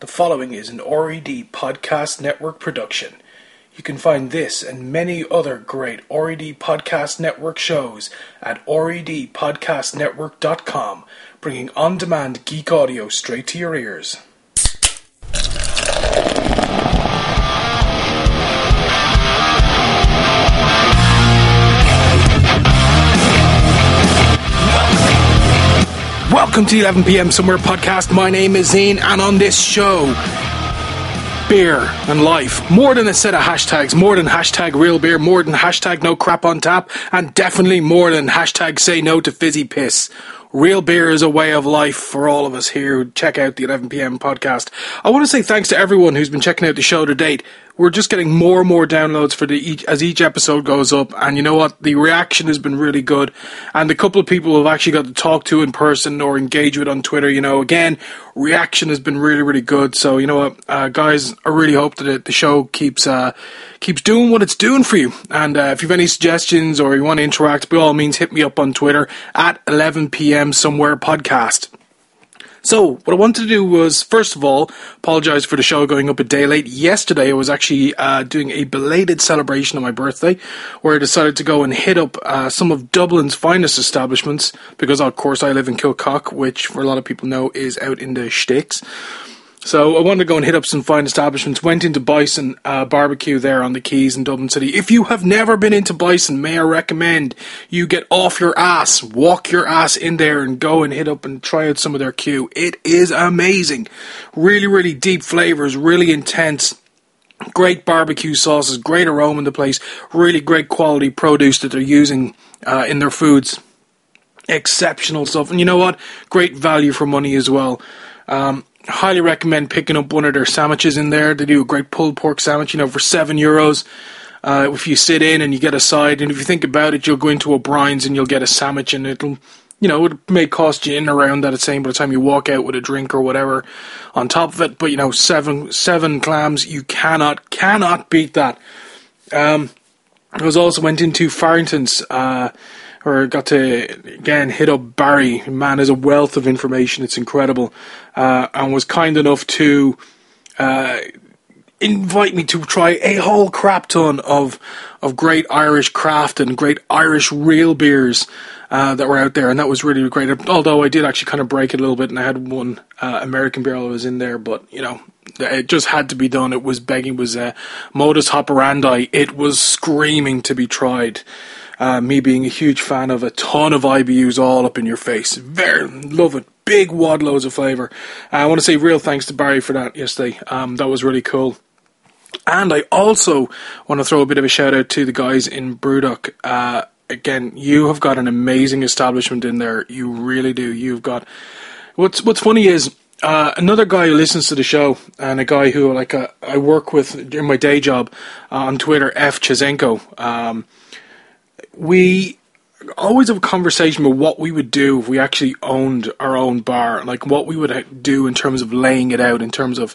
The following is an RED Podcast Network production. You can find this and many other great RED Podcast Network shows at redpodcastnetwork.com, bringing on demand geek audio straight to your ears. Welcome to the 11 p.m. Somewhere podcast. My name is Zane, and on this show, beer and life. More than a set of hashtags, more than hashtag real beer, more than hashtag no crap on tap, and definitely more than hashtag say no to fizzy piss. Real beer is a way of life for all of us here who check out the 11 p.m. podcast. I want to say thanks to everyone who's been checking out the show to date. We're just getting more and more downloads for the each as each episode goes up, and you know what? The reaction has been really good, and a couple of people have actually got to talk to in person or engage with on Twitter. You know, again, reaction has been really, really good. So you know what, uh, guys, I really hope that it, the show keeps uh, keeps doing what it's doing for you. And uh, if you have any suggestions or you want to interact, by all means, hit me up on Twitter at 11 somewhere podcast. So, what I wanted to do was, first of all, apologise for the show going up a day late. Yesterday, I was actually uh, doing a belated celebration of my birthday, where I decided to go and hit up uh, some of Dublin's finest establishments, because of course I live in Kilcock, which for a lot of people know is out in the sticks. So I wanted to go and hit up some fine establishments. Went into Bison uh, Barbecue there on the Quays in Dublin City. If you have never been into Bison, may I recommend you get off your ass, walk your ass in there, and go and hit up and try out some of their Q. It is amazing. Really, really deep flavors, really intense. Great barbecue sauces, great aroma in the place, really great quality produce that they're using uh, in their foods. Exceptional stuff. And you know what? Great value for money as well. Um, highly recommend picking up one of their sandwiches in there. They do a great pulled pork sandwich, you know, for seven euros. Uh, if you sit in and you get a side, and if you think about it, you'll go into O'Brien's and you'll get a sandwich, and it'll, you know, it may cost you in around that same by the time you walk out with a drink or whatever on top of it. But you know, seven seven clams, you cannot cannot beat that. Um, I was also went into Farrington's. Uh, or got to again hit up Barry. Man has a wealth of information; it's incredible, uh, and was kind enough to uh, invite me to try a whole crap ton of of great Irish craft and great Irish real beers. Uh, that were out there, and that was really great. Although I did actually kind of break it a little bit, and I had one uh, American beer I was in there, but you know, it just had to be done. It was begging, was a modus operandi. It was screaming to be tried. Uh, me being a huge fan of a ton of IBUs all up in your face. Very love it. Big wad loads of flavour. I want to say real thanks to Barry for that yesterday. Um, that was really cool. And I also want to throw a bit of a shout out to the guys in Brewdog. Uh, again, you have got an amazing establishment in there. You really do. You've got. What's What's funny is uh, another guy who listens to the show and a guy who like uh, I work with in my day job uh, on Twitter, F Chazenko. Um, we always have a conversation about what we would do if we actually owned our own bar, like what we would uh, do in terms of laying it out, in terms of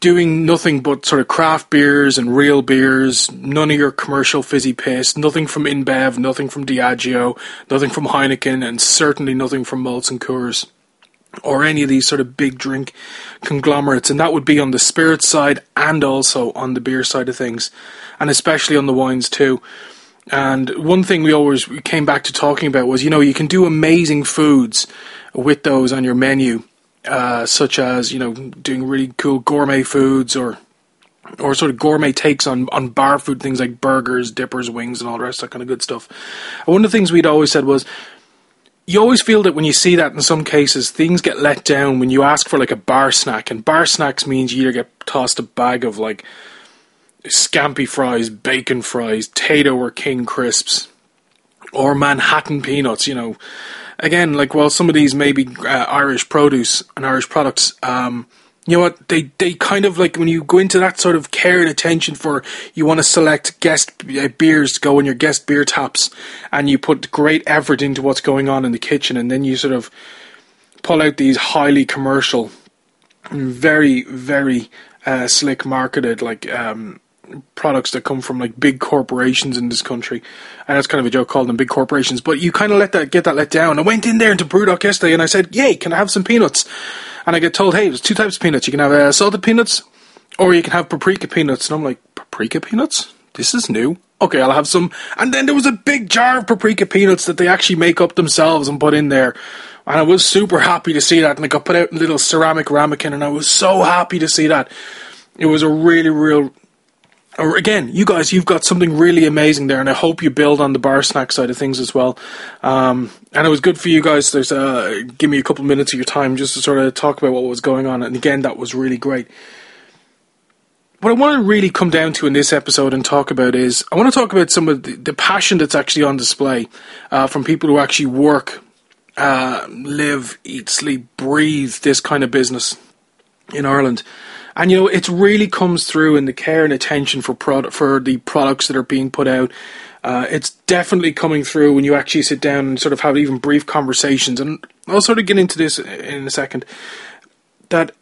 doing nothing but sort of craft beers and real beers, none of your commercial fizzy piss, nothing from InBev, nothing from Diageo, nothing from Heineken, and certainly nothing from Molson Coors. Or any of these sort of big drink conglomerates, and that would be on the spirit side and also on the beer side of things, and especially on the wines too. And one thing we always came back to talking about was, you know, you can do amazing foods with those on your menu, uh, such as, you know, doing really cool gourmet foods or or sort of gourmet takes on, on bar food, things like burgers, dippers, wings, and all the rest that kind of good stuff. And one of the things we'd always said was, you always feel that when you see that in some cases, things get let down when you ask for like a bar snack. And bar snacks means you either get tossed a bag of like scampi fries, bacon fries, Tayto or King crisps, or Manhattan peanuts. You know, again, like while some of these may be uh, Irish produce and Irish products, um, you know what? They they kind of like when you go into that sort of care and attention for you want to select guest uh, beers to go in your guest beer taps, and you put great effort into what's going on in the kitchen, and then you sort of pull out these highly commercial, very very uh, slick marketed like um, products that come from like big corporations in this country, and that's kind of a joke calling them big corporations. But you kind of let that get that let down. I went in there into Brewdog yesterday and I said, "Yay, can I have some peanuts?" and I get told, hey, there's two types of peanuts. You can have uh, salted peanuts, or you can have paprika peanuts. And I'm like, paprika peanuts? This is new. Okay, I'll have some. And then there was a big jar of paprika peanuts that they actually make up themselves and put in there. And I was super happy to see that. And I got put out in a little ceramic ramekin, and I was so happy to see that. It was a really, real. Again, you guys, you've got something really amazing there, and I hope you build on the bar snack side of things as well. Um, and it was good for you guys. There's uh, give me a couple minutes of your time just to sort of talk about what was going on, and again, that was really great what I want to really come down to in this episode and talk about is I want to talk about some of the, the passion that's actually on display uh, from people who actually work, uh, live, eat, sleep, breathe this kind of business in Ireland. And you know, it really comes through in the care and attention for product for the products that are being put out. Uh, it's definitely coming through when you actually sit down and sort of have even brief conversations. And I'll sort of get into this in a second. That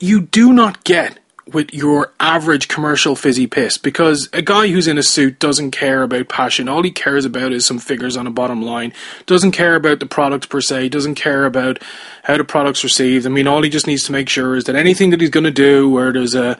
you do not get with your average commercial fizzy piss because a guy who's in a suit doesn't care about passion. All he cares about is some figures on a bottom line. Doesn't care about the product per se. Doesn't care about how the product's received. I mean, all he just needs to make sure is that anything that he's going to do where there's a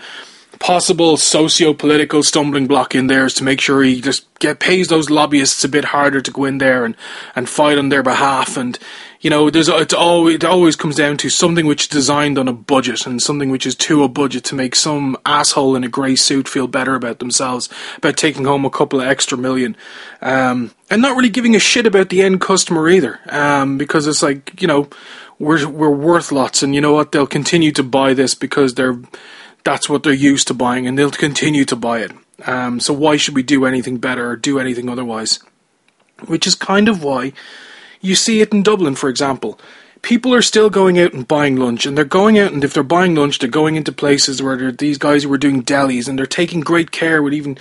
possible socio-political stumbling block in there is to make sure he just get pays those lobbyists a bit harder to go in there and, and fight on their behalf and you know, there's it's always it always comes down to something which is designed on a budget and something which is to a budget to make some asshole in a grey suit feel better about themselves about taking home a couple of extra million, um, and not really giving a shit about the end customer either, um, because it's like you know we're we're worth lots, and you know what they'll continue to buy this because they're that's what they're used to buying, and they'll continue to buy it. Um, so why should we do anything better or do anything otherwise? Which is kind of why you see it in Dublin, for example. People are still going out and buying lunch, and they're going out, and if they're buying lunch, they're going into places where there are these guys who are doing delis, and they're taking great care with even.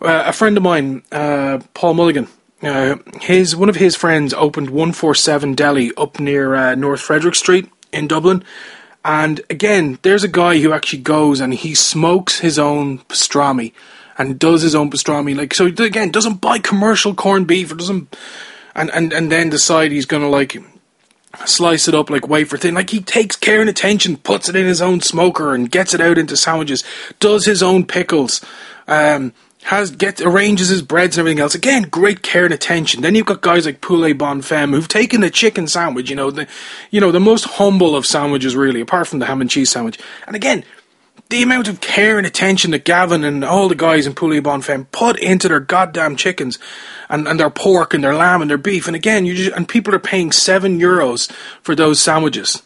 Uh, a friend of mine, uh, Paul Mulligan, uh, his one of his friends opened 147 Deli up near uh, North Frederick Street in Dublin. And again, there's a guy who actually goes and he smokes his own pastrami and does his own pastrami. Like so, again, doesn't buy commercial corned beef or doesn't and, and, and then decide he's going to like slice it up like wafer thin. Like he takes care and attention, puts it in his own smoker and gets it out into sandwiches, does his own pickles, um, has gets arranges his breads and everything else. Again, great care and attention. Then you've got guys like Poulet Bon who've taken the chicken sandwich, you know, the you know, the most humble of sandwiches really, apart from the ham and cheese sandwich. And again, the amount of care and attention that Gavin and all the guys in Poulet Bon put into their goddamn chickens and, and their pork and their lamb and their beef. And again, you just, and people are paying seven euros for those sandwiches.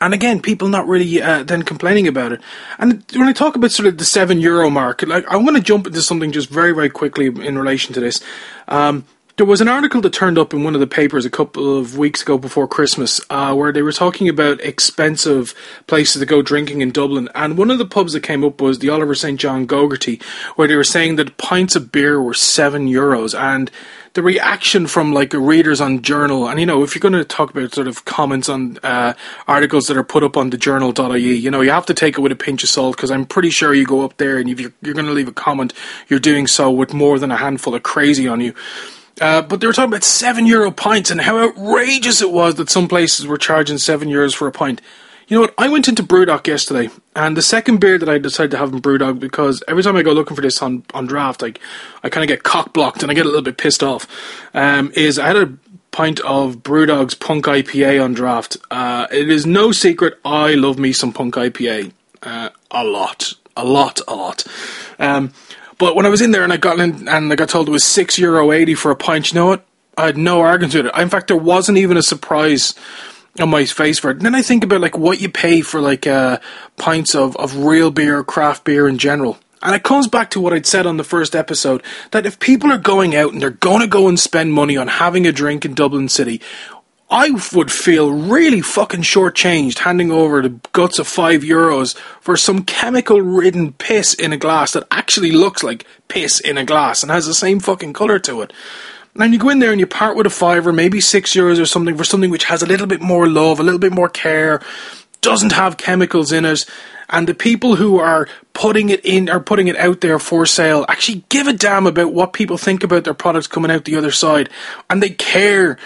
And again, people not really uh, then complaining about it. And when I talk about sort of the seven euro mark, like I want to jump into something just very, very quickly in relation to this. Um, there was an article that turned up in one of the papers a couple of weeks ago before Christmas uh, where they were talking about expensive places to go drinking in Dublin. And one of the pubs that came up was the Oliver St. John Gogarty, where they were saying that pints of beer were seven euros. And the reaction from like readers on journal and you know if you're going to talk about sort of comments on uh, articles that are put up on the journal.ie you know you have to take it with a pinch of salt because i'm pretty sure you go up there and if you're, you're going to leave a comment you're doing so with more than a handful of crazy on you uh, but they were talking about seven euro pints and how outrageous it was that some places were charging seven euros for a pint. You know what? I went into Brewdog yesterday, and the second beer that I decided to have in Brewdog because every time I go looking for this on, on draft, like I kind of get cock blocked and I get a little bit pissed off. Um, is I had a pint of Brewdog's Punk IPA on draft. Uh, it is no secret I love me some Punk IPA uh, a lot, a lot, a lot. Um, but when I was in there and I got in and I got told it was six euro eighty for a pint, you know what? I had no argument with it. In fact, there wasn't even a surprise on my face for it. And then I think about like what you pay for like uh, pints of, of real beer, craft beer in general. And it comes back to what I'd said on the first episode that if people are going out and they're going to go and spend money on having a drink in Dublin City, I would feel really fucking shortchanged handing over the guts of five euros for some chemical ridden piss in a glass that actually looks like piss in a glass and has the same fucking colour to it. And you go in there and you part with a five or maybe six euros or something for something which has a little bit more love, a little bit more care, doesn't have chemicals in it, and the people who are putting it in are putting it out there for sale actually give a damn about what people think about their products coming out the other side, and they care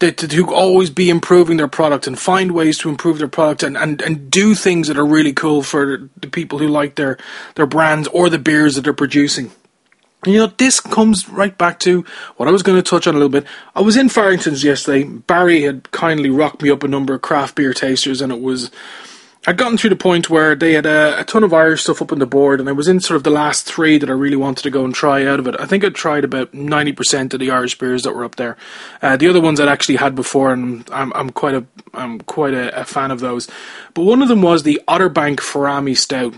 that to always be improving their product and find ways to improve their product and, and, and do things that are really cool for the people who like their their brands or the beers that they're producing. You know, this comes right back to what I was going to touch on a little bit. I was in Farrington's yesterday. Barry had kindly rocked me up a number of craft beer tasters, and it was I'd gotten through the point where they had a, a, ton of Irish stuff up on the board, and I was in sort of the last three that I really wanted to go and try out of it. I think I'd tried about ninety percent of the Irish beers that were up there. Uh, the other ones I'd actually had before, and I'm, I'm quite a I'm quite a, a, fan of those. But one of them was the Otterbank Farami Stout.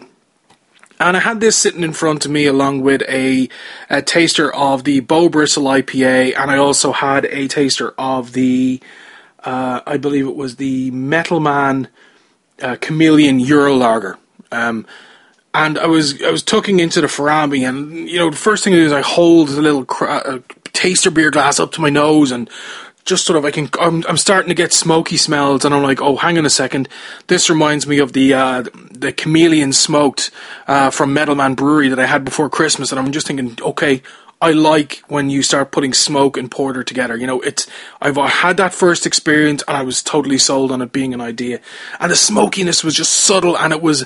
And I had this sitting in front of me along with a, a taster of the Bo Bristle IPA, and I also had a taster of the, uh, I believe it was the Metalman uh, Chameleon Euro Lager. Um, and I was I was tucking into the Farami, and you know the first thing I do is I hold the little uh, taster beer glass up to my nose, and just sort of I can I'm, I'm starting to get smoky smells, and I'm like, oh, hang on a second, this reminds me of the uh, the Chameleon smoked uh, from Metalman Brewery that I had before Christmas, and I'm just thinking, okay, I like when you start putting smoke and porter together. You know, it's I've had that first experience and I was totally sold on it being an idea. And the smokiness was just subtle and it was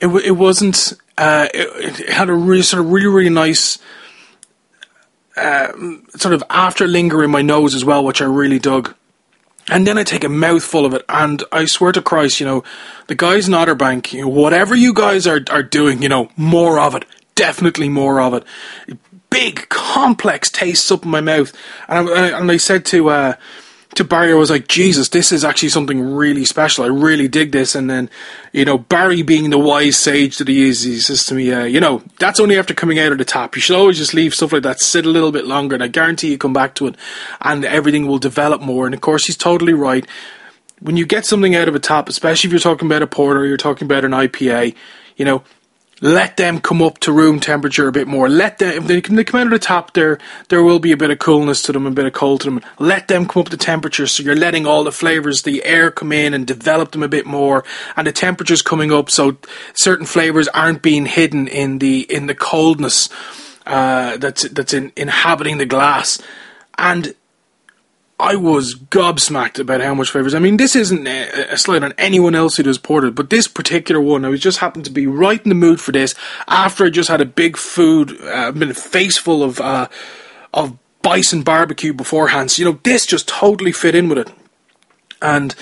it it wasn't uh, it, it, had a really sort of really really nice uh, sort of after linger in my nose as well, which I really dug. And then I take a mouthful of it, and I swear to Christ, you know, the guys in Otterbank, you know, whatever you guys are, are doing, you know, more of it. Definitely more of it big, complex tastes up in my mouth. And I, and I said to uh, to Barry, I was like, Jesus, this is actually something really special. I really dig this. And then, you know, Barry being the wise sage that he is, he says to me, uh, you know, that's only after coming out of the tap. You should always just leave stuff like that sit a little bit longer. And I guarantee you come back to it and everything will develop more. And of course, he's totally right. When you get something out of a tap, especially if you're talking about a porter, you're talking about an IPA, you know, let them come up to room temperature a bit more. Let them, if they, come out of the top, there there will be a bit of coolness to them, a bit of cold to them. Let them come up to temperature, so you're letting all the flavors, the air come in and develop them a bit more, and the temperature's coming up, so certain flavors aren't being hidden in the in the coldness uh, that's that's in, inhabiting the glass, and I was gobsmacked about how much flavors. I mean, this isn't a, slight on anyone else who does ported, but this particular one, I was just happened to be right in the mood for this after I just had a big food, uh, been a face full of uh, of bison barbecue beforehand. So you know, this just totally fit in with it, and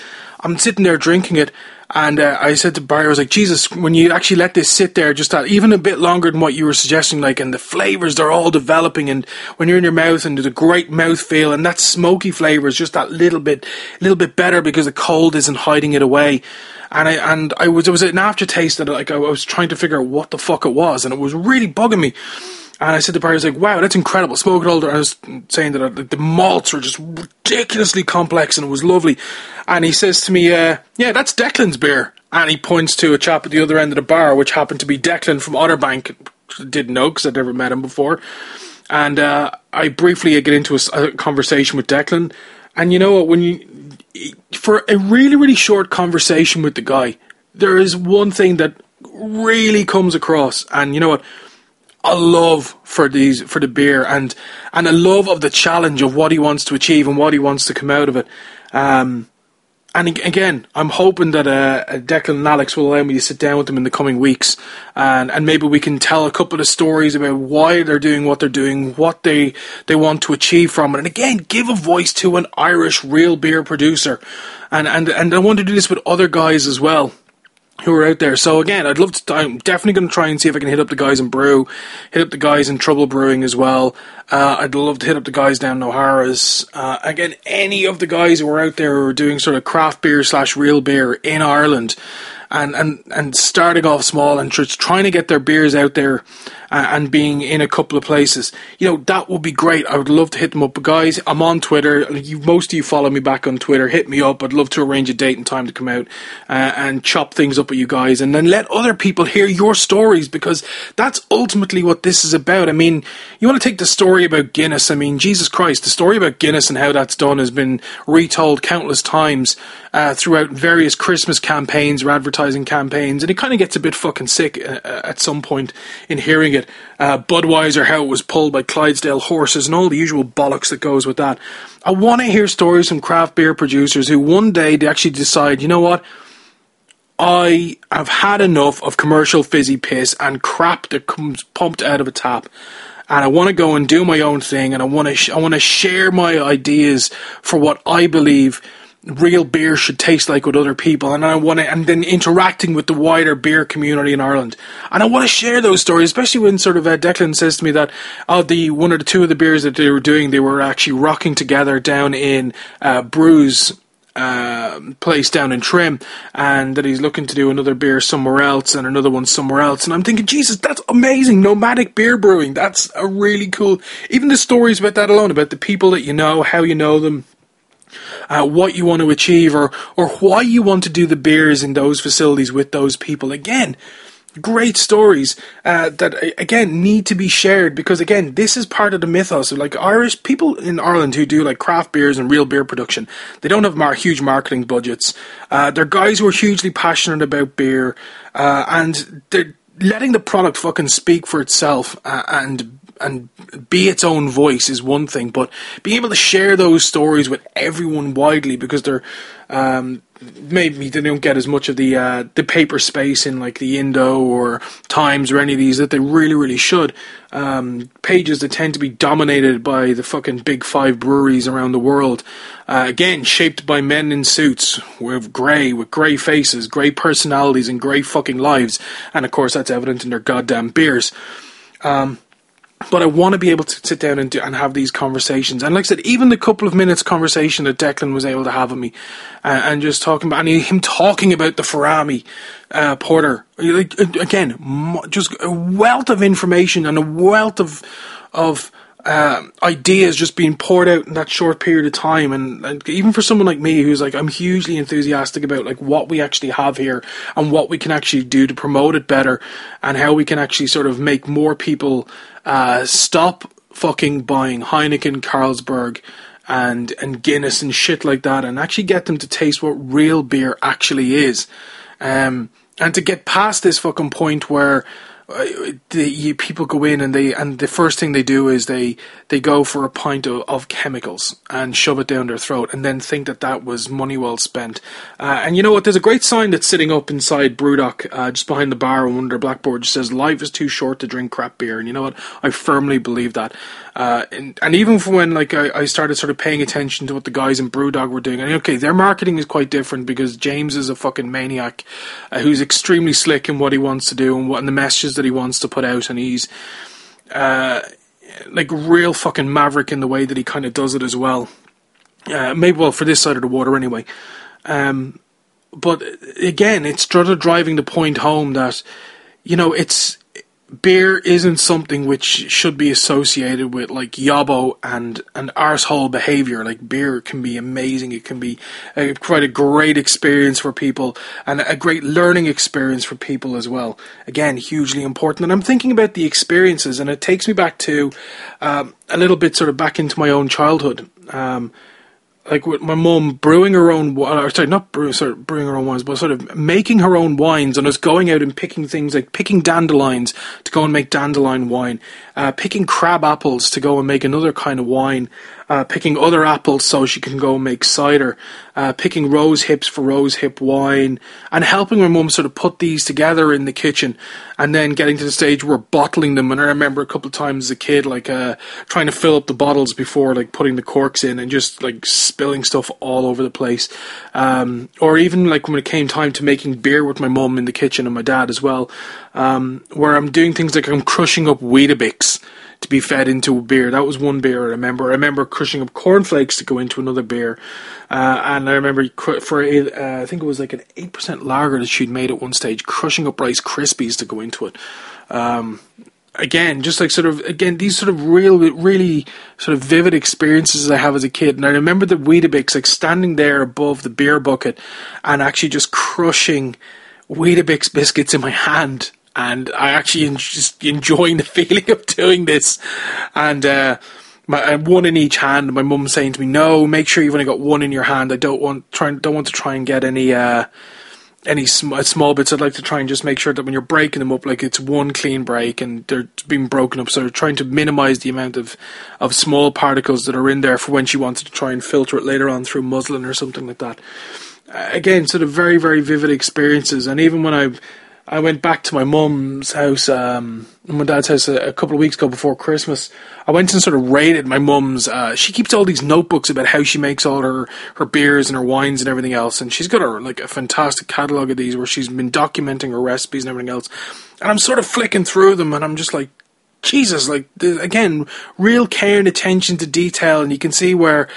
I'm sitting there drinking it, and uh, I said to Barry, I was like, Jesus, when you actually let this sit there just that, even a bit longer than what you were suggesting, like, and the flavors, they're all developing, and when you're in your mouth, and there's a great mouth feel, and that smoky flavor is just that little bit, little bit better because the cold isn't hiding it away. And I, and I was, it was an aftertaste that, like, I was trying to figure out what the fuck it was, and it was really bugging me. And I said to Barry, I was like, wow, that's incredible. Smoke it older. I was saying that uh, the malts were just ridiculously complex and it was lovely. And he says to me, uh, yeah, that's Declan's beer. And he points to a chap at the other end of the bar, which happened to be Declan from Otterbank. Didn't know because I'd never met him before. And uh, I briefly get into a, a conversation with Declan. And you know what? When you, for a really, really short conversation with the guy, there is one thing that really comes across. And you know what? A love for these for the beer and and a love of the challenge of what he wants to achieve and what he wants to come out of it. Um, and again, I'm hoping that uh, Declan and Alex will allow me to sit down with them in the coming weeks, and and maybe we can tell a couple of stories about why they're doing what they're doing, what they they want to achieve from it, and again, give a voice to an Irish real beer producer, and and and I want to do this with other guys as well who are out there. So again, I'd love to. I'm definitely going to try and see if I can hit up the guys in Brú, hit up the guys in Trouble Brewing as well. Uh, I'd love to hit up the guys down in O'Hara's. Uh, again, any of the guys who are out there who are doing sort of craft beer slash real beer in Ireland, and and and starting off small and just trying to get their beers out there and being in a couple of places, you know, that would be great. I would love to hit them up. But guys, I'm on Twitter. You, most of you follow me back on Twitter. Hit me up. I'd love to arrange a date and time to come out uh, and chop things up with you guys and then let other people hear your stories because that's ultimately what this is about. I mean, you want to take the story about Guinness. I mean, Jesus Christ, the story about Guinness and how that's done has been retold countless times uh, throughout various Christmas campaigns or advertising campaigns, and it kind of gets a bit fucking sick uh, uh, at some point in hearing it. Uh, Budweiser, how it was pulled by Clydesdale horses, and all the usual bollocks that goes with that. I want to hear stories from craft beer producers who one day they actually decide, you know what? I have had enough of commercial fizzy piss and crap that comes pumped out of a tap and I want to go and do my own thing, and I want to sh- I want to share my ideas for what I believe real beer should taste like with other people, and I want to and then interacting with the wider beer community in Ireland, and I want to share those stories, especially when sort of uh, Declan says to me that oh the one or the two of the beers that they were doing, they were actually rocking together down in uh, Brú's uh, place down in Trim, and that he's looking to do another beer somewhere else and another one somewhere else. And I'm thinking, Jesus, that's amazing! Nomadic beer brewing. That's a really cool. Even the stories about that alone, about the people that you know, how you know them. Uh, what you want to achieve, or or why you want to do the beers in those facilities with those people. Again, great stories uh, that again need to be shared because again this is part of the mythos of like irish people in ireland who do like craft beers and real beer production they don't have mar- huge marketing budgets uh, they're guys who are hugely passionate about beer uh, and they're letting the product fucking speak for itself uh, and and be its own voice is one thing, but being able to share those stories with everyone widely because they're um, maybe they don't get as much of the uh, the paper space in like the Indo or Times or any of these that they really really should. Um, pages that tend to be dominated by the fucking big five breweries around the world. Uh, again, shaped by men in suits with grey, with grey faces, grey personalities, and grey fucking lives, and of course that's evident in their goddamn beers. Um, but I want to be able to sit down and do, and have these conversations. And like I said, even the couple of minutes conversation that Declan was able to have with me, uh, and just talking about and him talking about the Farami uh, Porter, again, just a wealth of information and a wealth of of uh, ideas just being poured out in that short period of time, and, and, even for someone like me who's like I'm hugely enthusiastic about like what we actually have here and what we can actually do to promote it better, and how we can actually sort of make more people uh, stop fucking buying Heineken, Carlsberg, and and Guinness and shit like that, and actually get them to taste what real beer actually is, um, and to get past this fucking point where the, you, people go in and they and the first thing they do is they they go for a pint of, of chemicals and shove it down their throat and then think that that was money well spent. Uh, and you know what? There's a great sign that's sitting up inside Brewdog, uh, just behind the bar their blackboard, just says "Life is too short to drink crap beer." And you know what? I firmly believe that. Uh, and, and even from when like I, I, started sort of paying attention to what the guys in Brewdog were doing, and okay, their marketing is quite different because James is a fucking maniac uh, who's extremely slick in what he wants to do and what and the messages that he wants to put out, and he's uh, like real fucking maverick in the way that he kind of does it as well. Uh, maybe well for this side of the water anyway. Um, but again, it's sort of driving the point home that you know it's beer isn't something which should be associated with like yobbo and and arsehole behavior. Like beer can be amazing. It can be a, quite a great experience for people and a great learning experience for people as well. Again, hugely important. And I'm thinking about the experiences, and it takes me back to um, a little bit sort of back into my own childhood. Um, like with my mum brewing her own, or sorry, not brew, sorry, brewing her own wines, but sort of making her own wines and us going out and picking things like picking dandelions to go and make dandelion wine, uh, picking crab apples to go and make another kind of wine, uh, picking other apples so she can go make cider, uh, picking rose hips for rose hip wine, and helping my mum sort of put these together in the kitchen, and then getting to the stage where bottling them. And I remember a couple of times as a kid, like uh, trying to fill up the bottles before like putting the corks in, and just like spilling stuff all over the place. Um, or even like when it came time to making beer with my mum in the kitchen and my dad as well, um, where I'm doing things like I'm crushing up Weetabix to be fed into a beer. That was one beer I remember. I remember crushing up cornflakes to go into another beer. Uh, and I remember for uh, I think it was like an 8% lager that she'd made at one stage, crushing up Rice Krispies to go into it. Um, again, just like sort of, again, these sort of real, really sort of vivid experiences I have as a kid. And I remember the Weetabix, like standing there above the beer bucket and actually just crushing Weetabix biscuits in my hand and I actually just enjoying the feeling of doing this. And uh, my, uh, one in each hand. My mum saying to me, "No, make sure you've only got one in your hand. I don't want try don't want to try and get any." Uh, any sm- small bits, I'd like to try and just make sure that when you're breaking them up, like it's one clean break and they're being broken up. So trying to minimize the amount of, of small particles that are in there for when she wanted to try and filter it later on through muslin or something like that. Uh, again, sort of very, very vivid experiences. And even when I've I went back to my mum's house, um, my dad's house a, a, couple of weeks ago before Christmas. I went and sort of raided my mum's. Uh, she keeps all these notebooks about how she makes all her, her beers and her wines and everything else. And she's got a, like a fantastic catalogue of these where she's been documenting her recipes and everything else. And I'm sort of flicking through them and I'm just like, Jesus, like, again, real care and attention to detail. And you can see where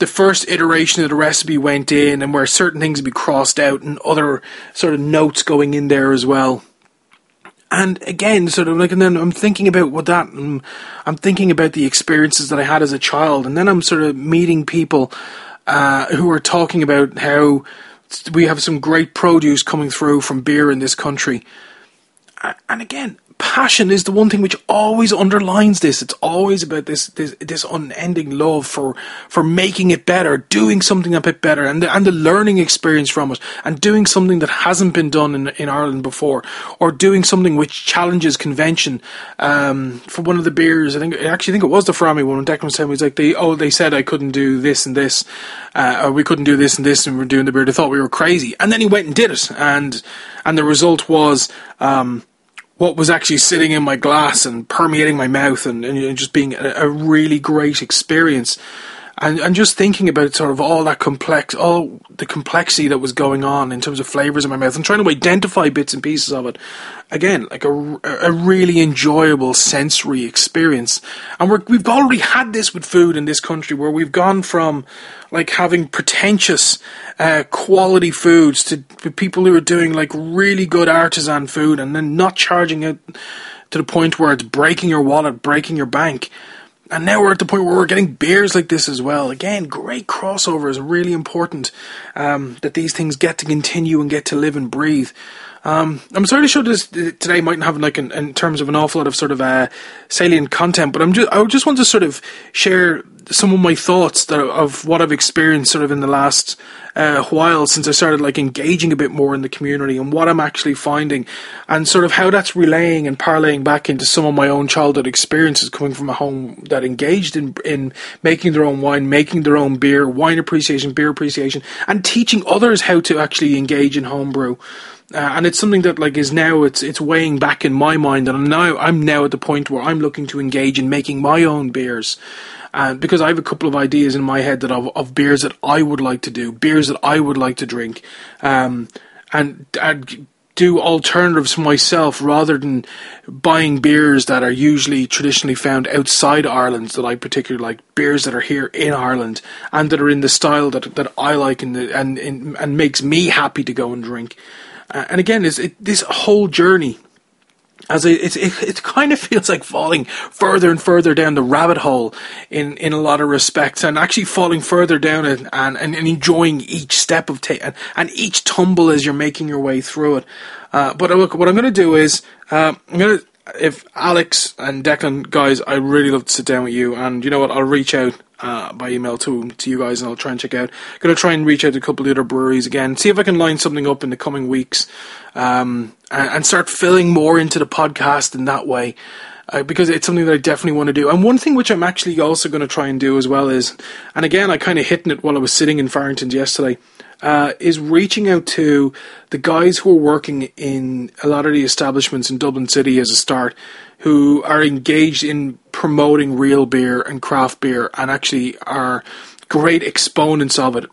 the first iteration of the recipe went in and where certain things would be crossed out and other sort of notes going in there as well. And again, sort of like, and then I'm thinking about what that, I'm, I'm thinking about the experiences that I had as a child, and then I'm sort of meeting people uh, who are talking about how we have some great produce coming through from beer in this country. And again, passion is the one thing which always underlines this. It's always about this this, this unending love for for making it better, doing something a bit better, and the, and the learning experience from it, and doing something that hasn't been done in, in Ireland before, or doing something which challenges convention. Um, for one of the beers, I think I actually think it was the Ferrami one. When Declan was saying, was like they oh they said I couldn't do this and this, uh, or we couldn't do this and this, and we are doing the beer. They thought we were crazy, and then he went and did it, and and the result was. Um, what was actually sitting in my glass and permeating my mouth and, and just being a, a, really great experience. And, and just thinking about sort of all that complex, all the complexity that was going on in terms of flavors in my mouth and trying to identify bits and pieces of it. Again, like a, a really enjoyable sensory experience. And we're, we've already had this with food in this country where we've gone from like having pretentious uh, quality foods to people who are doing like really good artisan food and then not charging it to the point where it's breaking your wallet, breaking your bank. And now we're at the point where we're getting beers like this as well. Again, great crossover is really important um, that these things get to continue and get to live and breathe. Um, I'm sorry to show this today mightn't have like in, in terms of an awful lot of sort of uh, salient content, but I'm just I just want to sort of share some of my thoughts that, of what I've experienced sort of in the last uh, while since I started like engaging a bit more in the community and what I'm actually finding and sort of how that's relaying and parlaying back into some of my own childhood experiences coming from a home that engaged in in making their own wine, making their own beer, wine appreciation, beer appreciation, and teaching others how to actually engage in homebrew. Uh, and it's something that like is now it's it's weighing back in my mind, and I'm now I'm now at the point where I'm looking to engage in making my own beers, because I have a couple of ideas in my head that of, of beers that I would like to do, beers that I would like to drink, um, and and do alternatives myself rather than buying beers that are usually traditionally found outside Ireland that I particularly like. Beers that are here in Ireland and that are in the style that that I like and and and, and makes me happy to go and drink. Uh, and again, it's, it, this whole journey as it, it, it kind of feels like falling further and further down the rabbit hole in, in a lot of respects and actually falling further down and, and, and enjoying each step of ta- and, and each tumble as you're making your way through it. Uh, but look, what I'm going to do is, uh, I'm going to, if Alex and Declan, guys, I'd really love to sit down with you and you know what, I'll reach out uh, by email to to you guys, and I'll try and check out. Going to try and reach out to a couple of other breweries again, see if I can line something up in the coming weeks, um, and, and, start filling more into the podcast in that way. Uh, because it's something that I definitely want to do. And one thing which I'm actually also going to try and do as well is, and again, I kind of hitting it while I was sitting in Farrington's yesterday, uh, is reaching out to the guys who are working in a lot of the establishments in Dublin City as a start, who are engaged in promoting real beer and craft beer and actually are great exponents of it.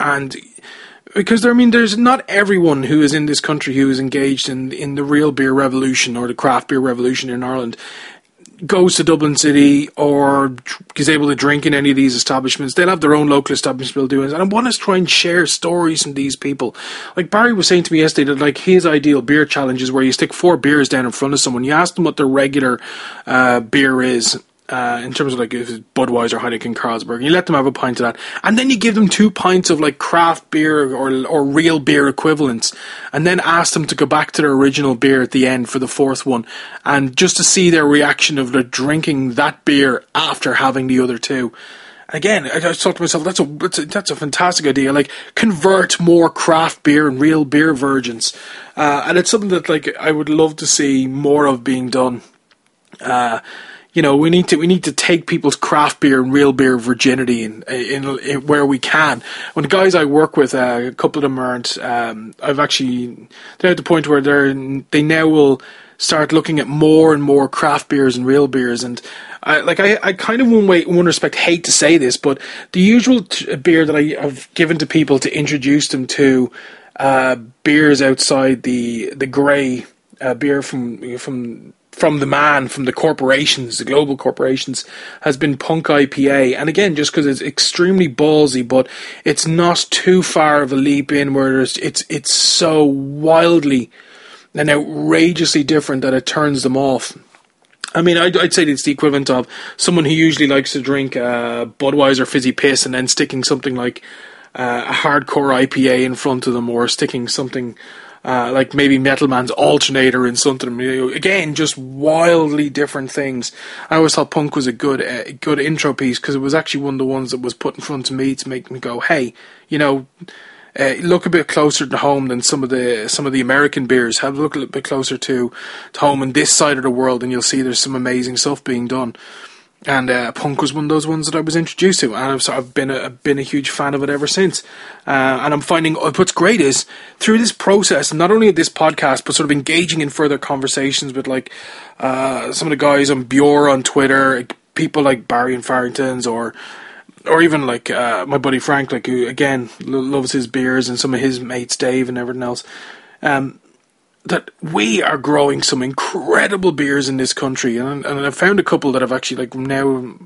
And because there, I mean, there's not everyone who is in this country who is engaged in in the real beer revolution or the craft beer revolution in Ireland goes to Dublin City or is able to drink in any of these establishments, they'll have their own local establishment doing it. And I want to try and share stories from these people. Like Barry was saying to me yesterday that like his ideal beer challenge is where you stick four beers down in front of someone, you ask them what their regular uh, beer is, uh, in terms of like if it's Budweiser, Heineken, Carlsberg, you let them have a pint of that, and then you give them two pints of like craft beer or or real beer equivalents, and then ask them to go back to their original beer at the end for the fourth one, and just to see their reaction of the drinking that beer after having the other two. again, I just thought to myself, that's a, that's a that's a fantastic idea. Like convert more craft beer and real beer virgins, uh, and it's something that like I would love to see more of being done. Uh, you know, we need to we need to take people's craft beer and real beer virginity in, in, in where we can. When the guys I work with, uh, a couple of them aren't. Um, I've actually they're at the point where they're they now will start looking at more and more craft beers and real beers and I, like I, I kind of one way one respect hate to say this but the usual t- beer that I have given to people to introduce them to uh, beers outside the the grey uh, beer from from from the man, from the corporations, the global corporations, has been Punk IPA. And again, just because it's extremely ballsy, but it's not too far of a leap in where it's it's so wildly and outrageously different that it turns them off. I mean, I'd, I'd, say it's the equivalent of someone who usually likes to drink uh, Budweiser fizzy piss and then sticking something like uh, a hardcore IPA in front of them, or sticking something uh, like maybe Metalman's alternator in something. You know, again, just wildly different things. I always thought punk was a good, uh, good intro piece because it was actually one of the ones that was put in front of me to make me go, "Hey, you know." Uh, look a bit closer to home than some of the some of the American beers. Have a look a little bit closer to, to home in this side of the world, and you'll see there's some amazing stuff being done and uh, punk was one of those ones that I was introduced to, and I've sort of been a been a huge fan of it ever since. Uh, and I'm finding uh, what's great is through this process, not only this podcast, but sort of engaging in further conversations with like uh, some of the guys on Bure on Twitter, people like Barry and Farringtons, or or even like uh, my buddy Frank, like who again loves his beers, and some of his mates Dave and everything else. Um, that we are growing some incredible beers in this country, and and I've found a couple that have actually like now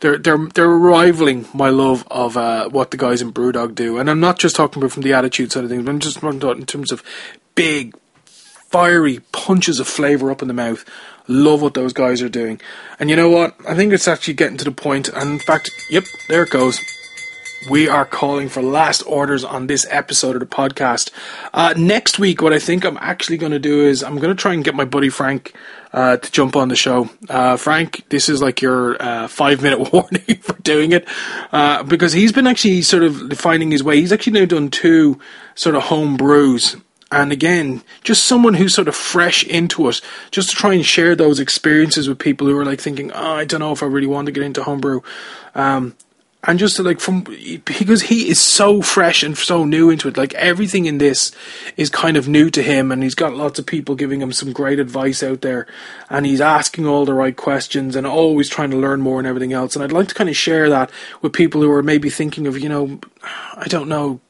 they're they're they're rivaling my love of uh, what the guys in BrewDog do, and I'm not just talking about from the attitude side of things, but I'm just talking about in terms of big, fiery punches of flavour up in the mouth. Love what those guys are doing, and you know what? I think it's actually getting to the point, and in fact, yep, there it goes we are calling for last orders on this episode of the podcast. Uh, next week, what I think I'm actually going to do is I'm going to try and get my buddy Frank uh, to jump on the show. Uh, Frank, this is like your uh, five minute warning for doing it uh, because he's been actually sort of finding his way. He's actually now done two sort of home brews. And again, just someone who's sort of fresh into it, just to try and share those experiences with people who are like thinking, oh, I don't know if I really want to get into homebrew. Um, and just like from because he is so fresh and so new into it like everything in this is kind of new to him and he's got lots of people giving him some great advice out there and he's asking all the right questions and always trying to learn more and everything else. And I'd like to kind of share that with people who are maybe thinking of you know I don't know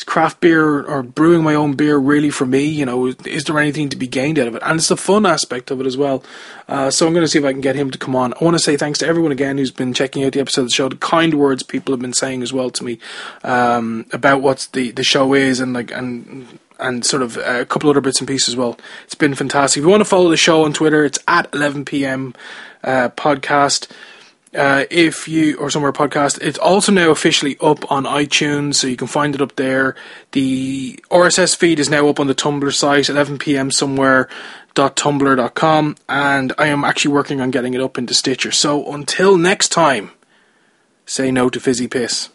is craft beer or brewing my own beer really for me? You know, is there anything to be gained out of it? And it's the fun aspect of it as well. Uh, so I'm going to see if I can get him to come on. I want to say thanks to everyone again who's been checking out the episode of the show. The kind words people have been saying as well to me um, about what the, the show is and like and and sort of a couple other bits and pieces as well. It's been fantastic. If you want to follow the show on Twitter, it's at 11 p.m. Uh, podcast. Uh, if you or somewhere podcast, it's also now officially up on iTunes, so you can find it up there. The RSS feed is now up on the Tumblr site, 11 p.m. somewhere tumblr.com and I am actually working on getting it up into Stitcher. So until next time, say no to fizzy piss.